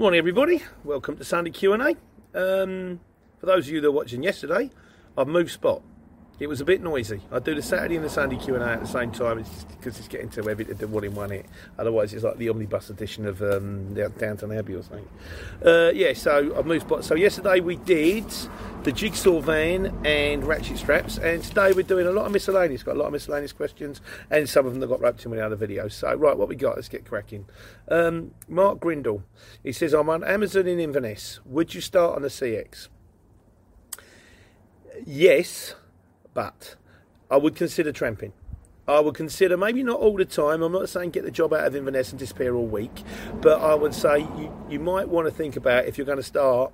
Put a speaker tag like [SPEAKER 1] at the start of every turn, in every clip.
[SPEAKER 1] Morning, everybody. Welcome to Sunday Q and A. Um, for those of you that were watching yesterday, I've moved spot. It was a bit noisy. I do the Saturday and the Sunday Q and A at the same time. Because it's getting too heavy to do one in one hit. Otherwise, it's like the omnibus edition of um, Downton Abbey or something. Uh, yeah, so I've moved spot. So yesterday we did the jigsaw van and ratchet straps, and today we're doing a lot of miscellaneous. Got a lot of miscellaneous questions, and some of them that got roped in with the other videos. So right, what we got? Let's get cracking. Um, Mark Grindle. He says, "I'm on Amazon in Inverness. Would you start on the CX?" Yes but I would consider tramping. I would consider maybe not all the time. I'm not saying get the job out of Inverness and disappear all week, but I would say you, you might want to think about if you're going to start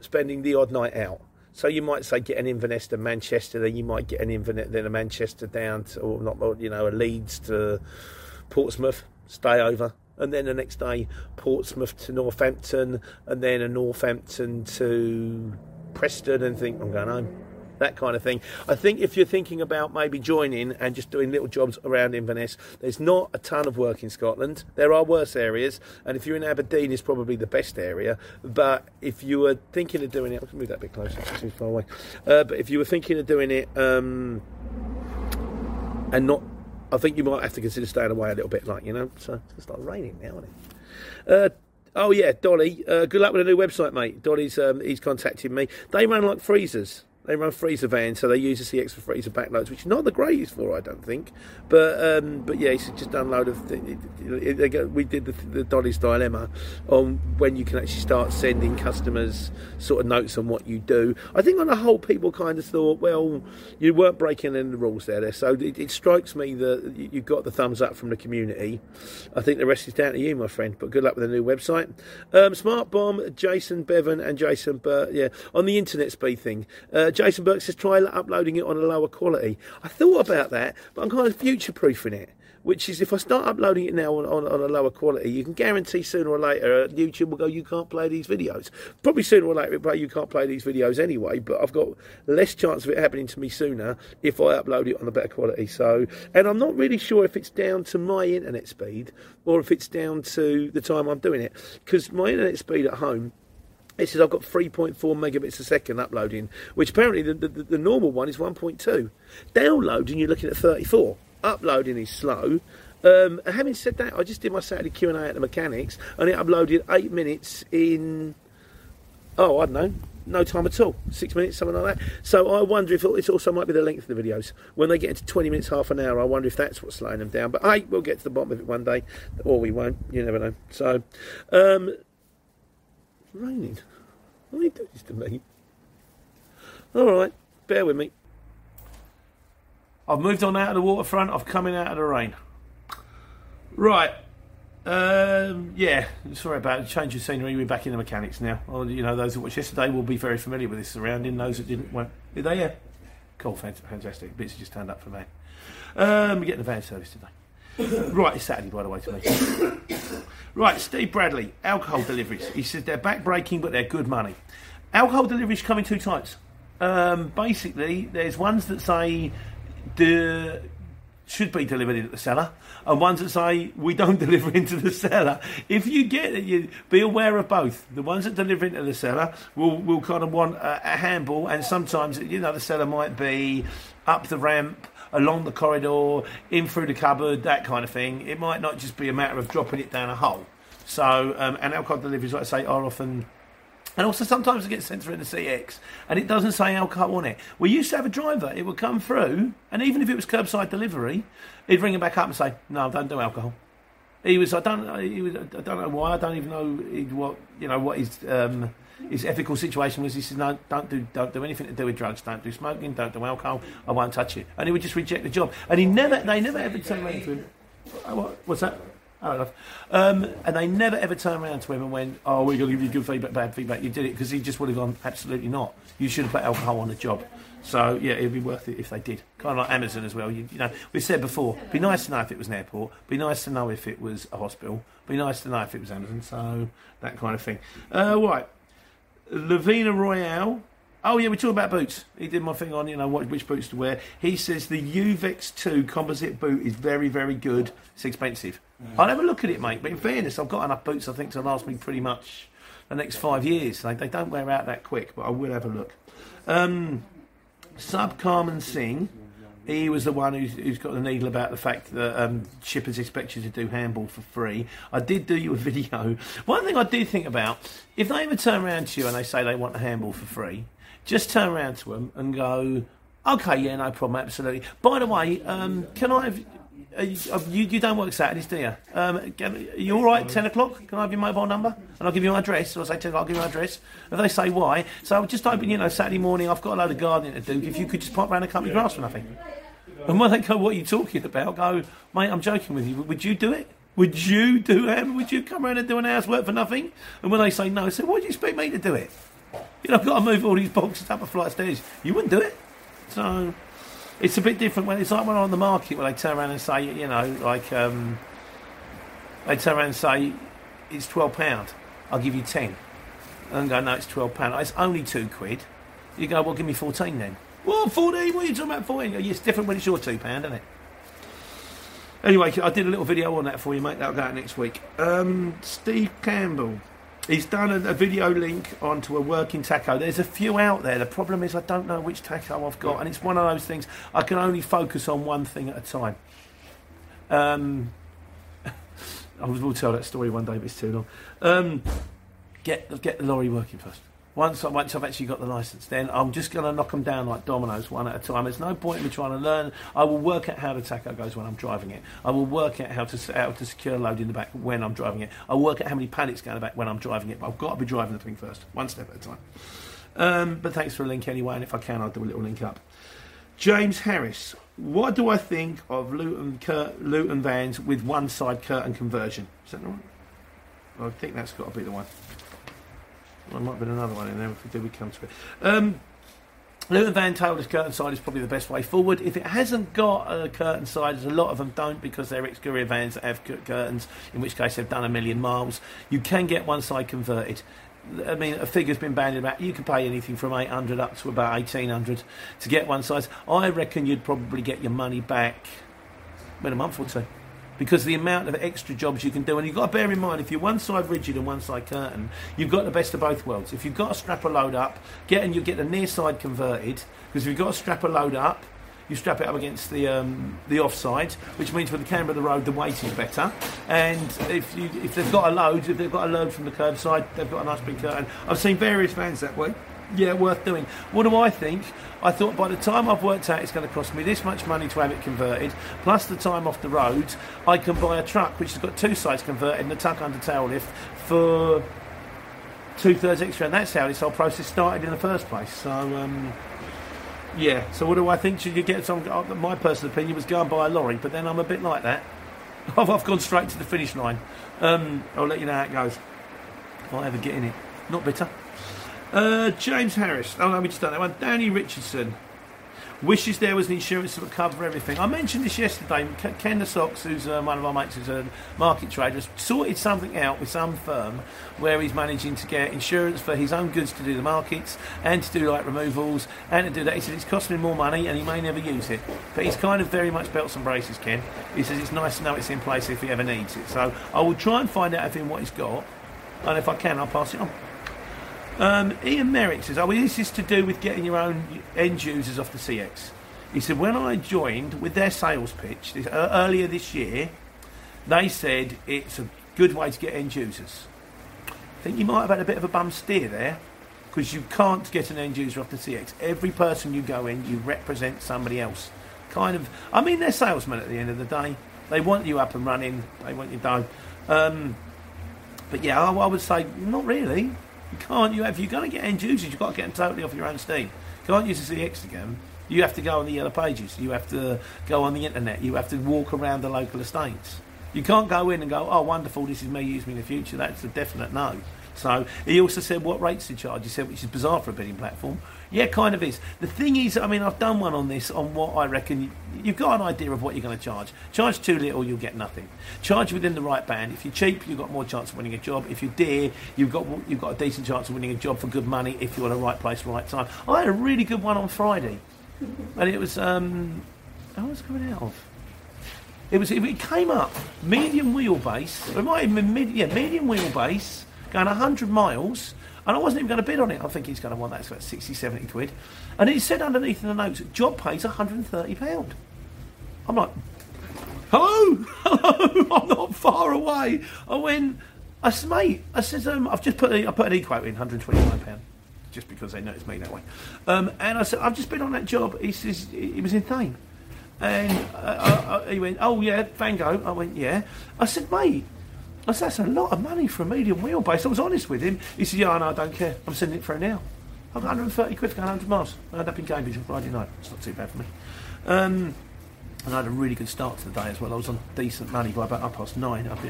[SPEAKER 1] spending the odd night out. So you might say get an Inverness to Manchester, then you might get an Inverness then a Manchester down to, or not, you know, a Leeds to Portsmouth, stay over, and then the next day Portsmouth to Northampton, and then a Northampton to Preston, and think I'm going home that kind of thing. I think if you're thinking about maybe joining and just doing little jobs around Inverness, there's not a ton of work in Scotland. There are worse areas, and if you're in Aberdeen, is probably the best area. But if you were thinking of doing it, I'll move that bit closer, it's too far away. Uh, but if you were thinking of doing it um, and not, I think you might have to consider staying away a little bit, like you know. So it's like raining now, isn't it? Uh, Oh yeah, Dolly. Uh, good luck with the new website, mate. Dolly's um, he's contacted me. They run like freezers. They run freezer vans, so they use the CX for freezer backloads, which is not the greatest for, I don't think. But um, but yeah, it's just unload of. we did the, the Dolly's dilemma on when you can actually start sending customers sort of notes on what you do. I think on the whole, people kind of thought, well, you weren't breaking any rules there, there. So it, it strikes me that you got the thumbs up from the community. I think the rest is down to you, my friend. But good luck with the new website. Um, Smart Bomb, Jason Bevan, and Jason Burt. Yeah, on the internet speed thing. Uh, Jason Burke says try uploading it on a lower quality. I thought about that, but I'm kind of future proofing it. Which is if I start uploading it now on, on, on, a lower quality, you can guarantee sooner or later uh, YouTube will go, you can't play these videos. Probably sooner or later, you can't play these videos anyway. But I've got less chance of it happening to me sooner if I upload it on a better quality. So, and I'm not really sure if it's down to my internet speed or if it's down to the time I'm doing it because my internet speed at home it says I've got 3.4 megabits a second uploading, which apparently the, the, the normal one is 1.2. Downloading, you're looking at 34. Uploading is slow. Um, having said that, I just did my Saturday Q and A at the mechanics, and it uploaded eight minutes in. Oh, I don't know, no time at all, six minutes, something like that. So I wonder if it also might be the length of the videos. When they get into 20 minutes, half an hour, I wonder if that's what's slowing them down. But hey, we'll get to the bottom of it one day, or we won't. You never know. So, um, raining. Why you do this to me? Alright, bear with me. I've moved on out of the waterfront, I've come in out of the rain. Right. Um, yeah, sorry about it. Change of scenery. We're back in the mechanics now. Well, you know, those who watched yesterday will be very familiar with this surrounding. Those that didn't, won't. Did they? Yeah. Cool, fantastic. Bits just turned up for me. Um, we're getting the van service today. Right, it's Saturday, by the way, to me. Right, Steve Bradley, alcohol deliveries. He says they're back breaking, but they're good money. Alcohol deliveries come in two types. Um, basically, there's ones that say the should be delivered into the cellar, and ones that say we don't deliver into the cellar. If you get it, you be aware of both. The ones that deliver into the cellar will will kind of want a, a handball, and sometimes you know the cellar might be up the ramp along the corridor, in through the cupboard, that kind of thing. It might not just be a matter of dropping it down a hole. So, um, and alcohol deliveries, like I say, are often. And also, sometimes it gets sent through in the CX and it doesn't say alcohol on it. We used to have a driver, it would come through, and even if it was curbside delivery, he'd ring him back up and say, No, don't do alcohol. He was, I don't, he was, I don't know why, I don't even know what, you know, what his. Um, his ethical situation was he said, no, don't do, don't do anything to do with drugs, don't do smoking, don't do alcohol, I won't touch it. And he would just reject the job. And he never, they never ever turned around to him. What, what's that? Oh, enough. Um, and they never ever turned around to him and went, "Oh, we're going to give you good feedback, bad feedback." You did it because he just would have gone, "Absolutely not. You should have put alcohol on the job." So yeah, it'd be worth it if they did. Kind of like Amazon as well. You, you know, we've said before, be nice to know if it was an airport. Be nice to know if it was a hospital. Be nice to know if it was Amazon. So that kind of thing. Uh, right, Lavina Royale. Oh yeah, we're talking about boots. He did my thing on you know what, which boots to wear. He says the Uvex Two composite boot is very very good. It's expensive. I'll have a look at it, mate. But in fairness, I've got enough boots I think to last me pretty much the next five years. They, they don't wear out that quick, but I will have a look. Um, Sub Carmen Singh. He was the one who's, who's got the needle about the fact that um, shippers expect you to do handball for free. I did do you a video. One thing I do think about, if they ever turn around to you and they say they want a handball for free, just turn around to them and go, okay, yeah, no problem, absolutely. By the way, um, can I have. Uh, you, you, don't work Saturdays, do you? Um, are you all right? Ten o'clock? Can I have your mobile number? And I'll give you my address. Or I say ten I'll give you my address. If they say why, so I'm just open, you know, Saturday morning. I've got a load of gardening to do. If you could just pop round and cut me grass for nothing. And when they go, what are you talking about? Go, mate, I'm joking with you. Would you do it? Would you do it? Would you come around and do an hour's work for nothing? And when they say no, I say, why do you expect me to do it? You know, I've got to move all these boxes up a flight of stairs. You wouldn't do it. So it's a bit different when it's like when I'm on the market when they turn around and say, you know, like um, they turn around and say it's twelve pound. I'll give you ten. And go, no, it's twelve pound. It's only two quid. You go, well, give me fourteen then. Well, fourteen. What are you talking about? Fourteen? It's different when it's your two pound, isn't it? Anyway, I did a little video on that for you, mate. That'll go out next week. Um, Steve Campbell. He's done a, a video link onto a working tacho. There's a few out there. The problem is I don't know which tacho I've got, and it's one of those things I can only focus on one thing at a time. Um, I will tell that story one day, but it's too long. Um, get get the lorry working first. Once, I- once I've actually got the license, then I'm just going to knock them down like dominoes, one at a time. There's no point in me trying to learn. I will work out how the tacho goes when I'm driving it. I will work out how to how to secure a load in the back when I'm driving it. I'll work out how many pallets go in the back when I'm driving it. But I've got to be driving the thing first, one step at a time. Um, but thanks for a link anyway, and if I can, I'll do a little link up. James Harris, what do I think of Luton, cur- Luton vans with one side curtain conversion? Is that the one? I think that's got to be the one. There might have been another one in there if we do we come to it. Um, Van us curtain side is probably the best way forward. If it hasn't got a curtain side, as a lot of them don't because they're ex-courier vans that have curtains, in which case they've done a million miles, you can get one side converted. I mean, a figure's been bandied about. You can pay anything from 800 up to about 1800 to get one size. I reckon you'd probably get your money back in a month or two because the amount of extra jobs you can do. And you've got to bear in mind, if you're one side rigid and one side curtain, you've got the best of both worlds. If you've got to strap a load up, get and you get the near side converted, because if you've got to strap a load up, you strap it up against the um, the offside, which means for the camber of the road, the weight is better. And if you, if they've got a load, if they've got a load from the curbside, they've got a nice big curtain. I've seen various vans that way. Yeah, worth doing. What do I think? I thought by the time I've worked out it's going to cost me this much money to have it converted, plus the time off the road, I can buy a truck which has got two sides converted and a tuck under tail lift for two thirds extra, and that's how this whole process started in the first place. So, um, yeah. So, what do I think? Should you get some? uh, My personal opinion was go and buy a lorry, but then I'm a bit like that. I've, I've gone straight to the finish line. Um, I'll let you know how it goes. If I ever get in it, not bitter. Uh, James Harris. Oh no, we just done that one. Danny Richardson. Wishes there was an insurance that would cover everything. I mentioned this yesterday. Ken the Sox, who's uh, one of our mates, who's a market trader, has sorted something out with some firm where he's managing to get insurance for his own goods to do the markets and to do like removals and to do that. He said it's costing him more money and he may never use it. But he's kind of very much belts and braces, Ken. He says it's nice to know it's in place if he ever needs it. So I will try and find out of him what he's got, and if I can, I'll pass it on. Um, Ian Merrick says, "Oh, well, this is to do with getting your own end users off the CX." He said, "When I joined with their sales pitch this, uh, earlier this year, they said it's a good way to get end users. I think you might have had a bit of a bum steer there, because you can't get an end user off the CX. Every person you go in, you represent somebody else. Kind of. I mean, they're salesmen at the end of the day. They want you up and running. They want you done. Um, but yeah, I, I would say not really. You can't. You have. You're going to get end users. You've got to get them totally off your own steam. You can't use the CX again. You have to go on the yellow pages. You have to go on the internet. You have to walk around the local estates. You can't go in and go, oh, wonderful, this is me, use me in the future. That's a definite no. So he also said, what rates to charge? He said, which is bizarre for a bidding platform. Yeah, kind of is. The thing is, I mean, I've done one on this on what I reckon you've got an idea of what you're going to charge. Charge too little, you'll get nothing. Charge within the right band. If you're cheap, you've got more chance of winning a job. If you're dear, you've got you've got a decent chance of winning a job for good money if you're at the right place, right time. I had a really good one on Friday, and it was um, how was it coming out of? It was it came up medium wheelbase. It might have been mid, yeah medium wheelbase going 100 miles and I wasn't even going to bid on it. I think he's going to want that. It's about 60, 70 quid. And it said underneath in the notes, job pays £130. I'm like, hello, hello, I'm not far away. I went, I said, mate, I said, um, I've just put, I put an e-quote in, £129 just because they noticed me that way. Um, and I said, I've just been on that job. He says, it was insane. And uh, he went, oh yeah, Van Gogh. I went, yeah. I said, mate, I said, that's a lot of money for a medium wheelbase. I was honest with him. He said, yeah, I know, I don't care. I'm sending it for now. I've got 130 quid going 100 miles. I end up in Cambridge on Friday night. It's not too bad for me. Um, and I had a really good start to the day as well. I was on decent money by about half past nine. In, up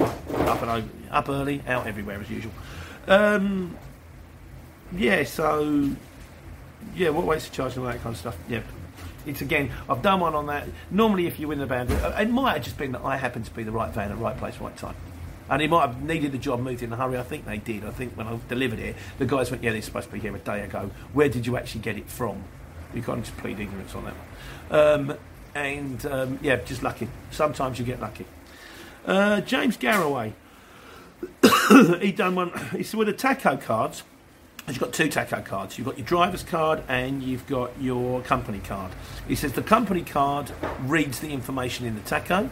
[SPEAKER 1] and over, up early, out everywhere as usual. Um, yeah, so yeah, what weights to charge and all that kind of stuff. Yeah, it's again, I've done one on that. Normally, if you win the band, it might have just been that I happen to be the right van at the right place, right time. And he might have needed the job moved in a hurry. I think they did. I think when I delivered it, the guys went, "Yeah, they're supposed to be here a day ago. Where did you actually get it from?" You can't just plead ignorance on that one. Um, and um, yeah, just lucky. Sometimes you get lucky. Uh, James Garraway, he done one. He said with the tacho cards. You've got two tacho cards. You've got your driver's card and you've got your company card. He says the company card reads the information in the tacho.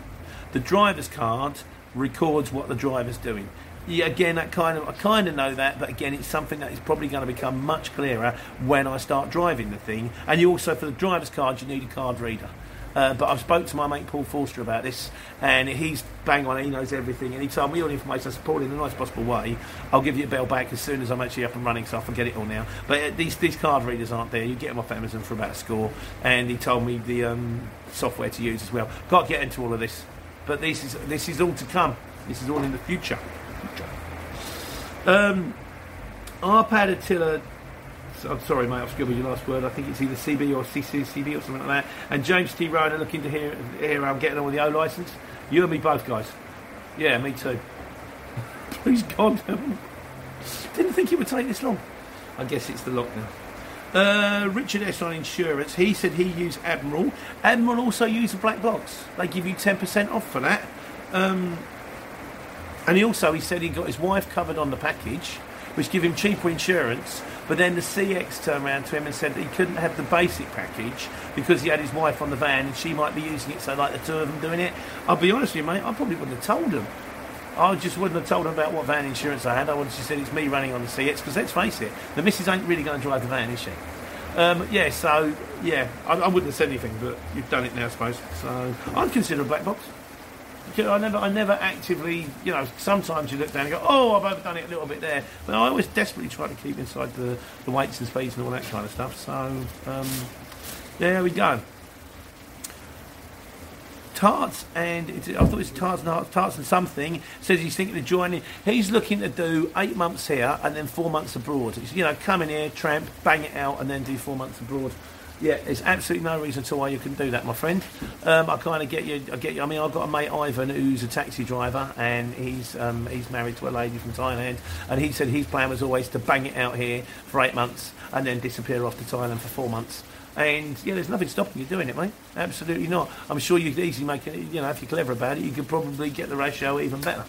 [SPEAKER 1] The driver's card records what the driver's doing. Yeah, again, that kind of I kind of know that, but again, it's something that is probably going to become much clearer when I start driving the thing. And you also, for the driver's card, you need a card reader. Uh, but I've spoke to my mate Paul Forster about this, and he's bang on. He knows everything, and he told me all the information. I said, Paul, in the nicest possible way, I'll give you a bell back as soon as I'm actually up and running, so I forget it all now. But uh, these these card readers aren't there. You get them off Amazon for about a score, and he told me the um, software to use as well. Can't get into all of this, but this is this is all to come. This is all in the future. Um, Arpad Attila. I'm sorry, mate. I've scribbled your last word. I think it's either CB or CCCB or something like that. And James T. Ryan are looking to hear, how I'm getting on with the O license. You and me both, guys. Yeah, me too. Please God. Didn't think it would take this long. I guess it's the lockdown. Uh, Richard S on insurance. He said he used Admiral. Admiral also use a black box. They give you 10% off for that. Um, and he also he said he got his wife covered on the package, which give him cheaper insurance. But then the CX turned around to him and said that he couldn't have the basic package because he had his wife on the van and she might be using it. So like the two of them doing it. I'll be honest with you, mate. I probably wouldn't have told him. I just wouldn't have told him about what van insurance I had. I would have just said it's me running on the CX because let's face it, the missus ain't really going to drive the van, is she? Um, yeah, so yeah, I, I, wouldn't have said anything, but you've done it now, I suppose. So I'd consider a black box. I never, I never actively, you know, sometimes you look down and go, oh, I've overdone it a little bit there. But I always desperately try to keep inside the, the weights and speeds and all that kind of stuff. So, um, there we go. Tarts and I thought it was Tarts and Tarts and something says he's thinking of joining. He's looking to do eight months here and then four months abroad. you know, come in here, tramp, bang it out, and then do four months abroad. Yeah, there's absolutely no reason to why you can do that, my friend. Um, I kind of get you. I get you. I mean, I've got a mate Ivan who's a taxi driver, and he's um, he's married to a lady from Thailand, and he said his plan was always to bang it out here for eight months and then disappear off to Thailand for four months. And yeah, there's nothing stopping you doing it, mate. Absolutely not. I'm sure you could easily make it. You know, if you're clever about it, you could probably get the ratio even better.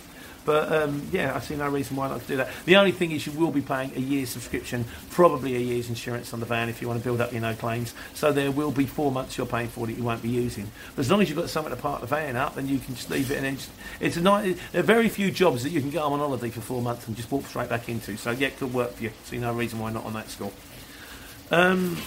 [SPEAKER 1] But um, yeah, I see no reason why not to do that. The only thing is you will be paying a year's subscription, probably a year's insurance on the van if you want to build up your no claims. So there will be four months you're paying for that you won't be using. But as long as you've got something to park the van up, then you can just leave it. And just, it's a nice. There are very few jobs that you can go on holiday for four months and just walk straight back into. So yeah, it could work for you. See no reason why not on that score. Um,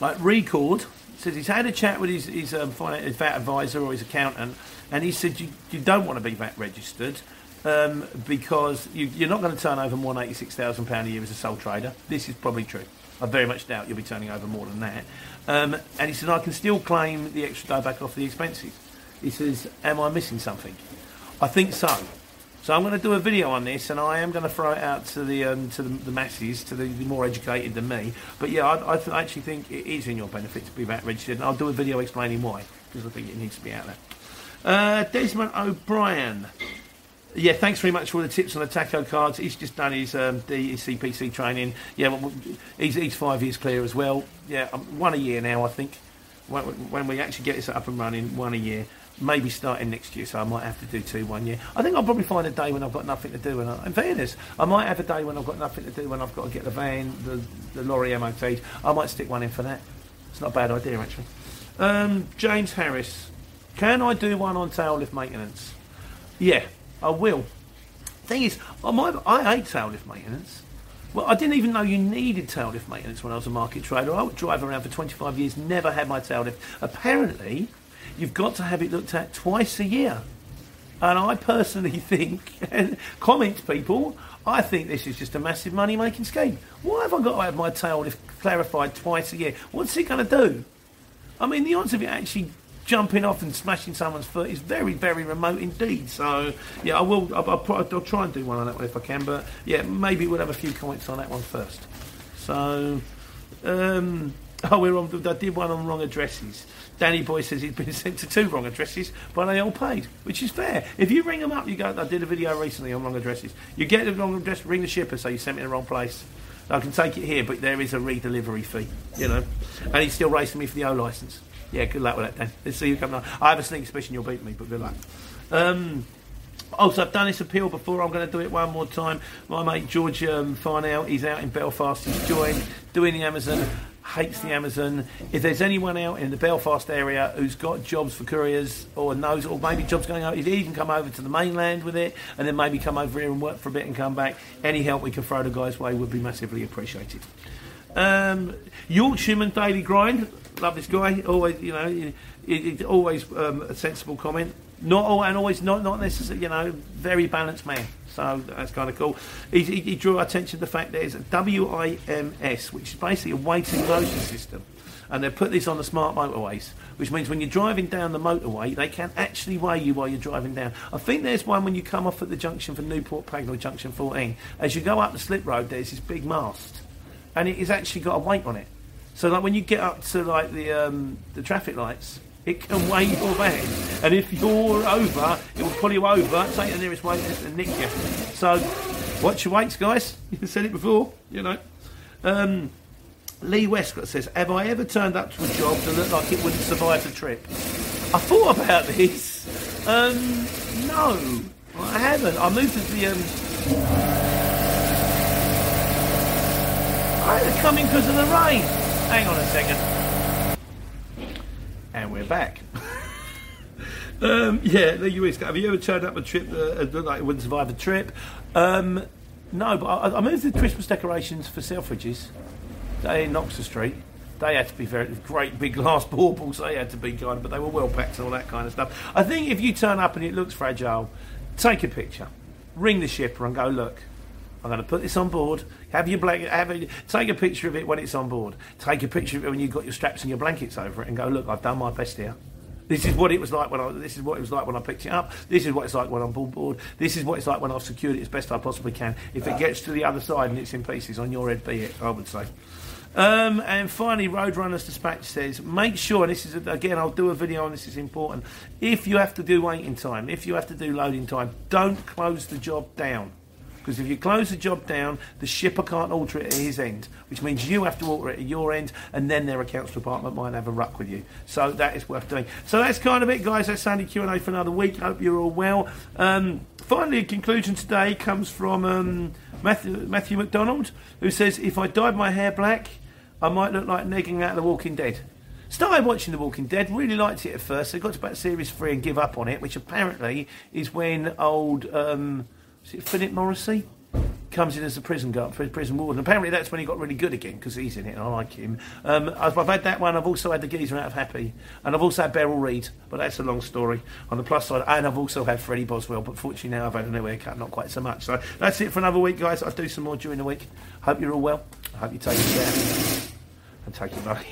[SPEAKER 1] like Record says he's had a chat with his, his, um, his VAT advisor or his accountant, and he said you, you don't want to be VAT registered um, because you, are not going to turn over more than £86,000 a year as a sole trader. This is probably true. I very much doubt you'll be turning over more than that. Um, and he said, I can still claim the extra day back off the expenses. He says, Am I missing something? I think so. So I'm going to do a video on this, and I am going to throw it out to the um, to the, the, masses, to the, the, more educated than me. But yeah, I, I th- actually think it is in your benefit to be VAT registered, and I'll do a video explaining why because I think it needs to be out there. Uh, Desmond O'Brien. Yeah, thanks very much for all the tips on the tacho cards. He's just done his um, CPC training. Yeah, well, he's, he's five years clear as well. Yeah, um, one a year now, I think. When, when we actually get this up and running, one a year maybe starting next year, so I might have to do two one year. I think I'll probably find a day when I've got nothing to do. And in fairness, I might have a day when I've got nothing to do when I've got to get the van, the, the lorry MOT. I might stick one in for that. It's not a bad idea, actually. Um, James Harris, can I do one on tail lift maintenance? Yeah, I will. Thing is, I, might, I hate tail lift maintenance. Well, I didn't even know you needed tail lift maintenance when I was a market trader. I would drive around for 25 years, never had my tail lift. Apparently, you've got to have it looked at twice a year. And I personally think, and comment people, I think this is just a massive money making scheme. Why have I got to have my tail clarified twice a year? What's it going to do? I mean, the odds of it actually jumping off and smashing someone's foot is very, very remote indeed. So, yeah, I will. I'll, I'll, I'll, try and do one on that one if I can. But yeah, maybe we'll have a few comments on that one first. So, um, oh, we're on. I did one on wrong addresses. Danny Boy says he's been sent to two wrong addresses, but they all paid, which is fair. If you ring them up, you go. I did a video recently on wrong addresses. You get the wrong address, ring the shipper, say you sent me the wrong place. I can take it here, but there is a re-delivery fee, you know. And he's still racing me for the O license. Yeah, good luck with that, Dan. Let's see you coming on. I have a sneaky suspicion you'll beat me, but good luck. Um, also, I've done this appeal before. I'm going to do it one more time. My mate George um, Farnell, he's out in Belfast. He's joined doing the Amazon hates the Amazon. If there's anyone out in the Belfast area who's got jobs for couriers or knows, or maybe jobs going out, if he can come over to the mainland with it and then maybe come over here and work for a bit and come back, any help we can throw the guy's way would be massively appreciated. Um, Yorkshireman Daily Grind, love this guy. Always, you know, it's always um, a sensible comment. Not all, and always not not necessarily, you know, very balanced man. So that's kind of cool. He, he, he drew attention to the fact there's a WIMS, which is basically a weighted motor system. And they put this on the smart motorways, which means when you're driving down the motorway, they can actually weigh you while you're driving down. I think there's one when you come off at the junction for Newport Pagnell, junction 14. As you go up the slip road, there's this big mast, and it has actually got a weight on it. So like when you get up to like the um, the traffic lights, it can weigh your van. And if you're over, it will pull you over, take the nearest weight and nick you. So watch your weights, guys. You said it before, you know. Um, Lee Westcott says, Have I ever turned up to a job that looked like it wouldn't survive the trip? I thought about this. Um, no, I haven't. I moved to the. Um, I had to come in because of the rain. Hang on a second. And we're back. um, yeah, the US. Have you ever turned up a trip that looked like it wouldn't survive a trip? Um, no, but I, I moved the Christmas decorations for Selfridges. They in Oxford Street. They had to be very great big glass baubles. They had to be kind of, but they were well packed and all that kind of stuff. I think if you turn up and it looks fragile, take a picture, ring the shipper and go look. I'm going to put this on board. Have your blanket. Have a, take a picture of it when it's on board. Take a picture of it when you've got your straps and your blankets over it, and go. Look, I've done my best here. This is what it was like when I. This is what it was like when I picked it up. This is what it's like when I'm on board. This is what it's like when I've secured it as best I possibly can. If it gets to the other side and it's in pieces, on your head be it. I would say. Um, and finally, Roadrunners Dispatch says, make sure, and this is, again, I'll do a video on this, is important. If you have to do waiting time, if you have to do loading time, don't close the job down. Because if you close the job down, the shipper can't alter it at his end, which means you have to alter it at your end, and then their accounts department might have a ruck with you. So that is worth doing. So that's kind of it, guys. That's Sandy Q&A for another week. Hope you're all well. Um, finally, a conclusion today comes from um, Matthew, Matthew McDonald, who says, if I dyed my hair black, I might look like Negan out of The Walking Dead. Started watching The Walking Dead, really liked it at first. I got to about series three and give up on it, which apparently is when old... Um, is it Philip Morrissey? Comes in as a prison guard, prison warden. Apparently, that's when he got really good again because he's in it, and I like him. Um, I've, I've, had that one. I've also had the geezer out of Happy, and I've also had Beryl Reid, but that's a long story. On the plus side, and I've also had Freddie Boswell, but fortunately now I've had a new haircut, not quite so much. So that's it for another week, guys. I'll do some more during the week. Hope you're all well. I hope you take care and take your money.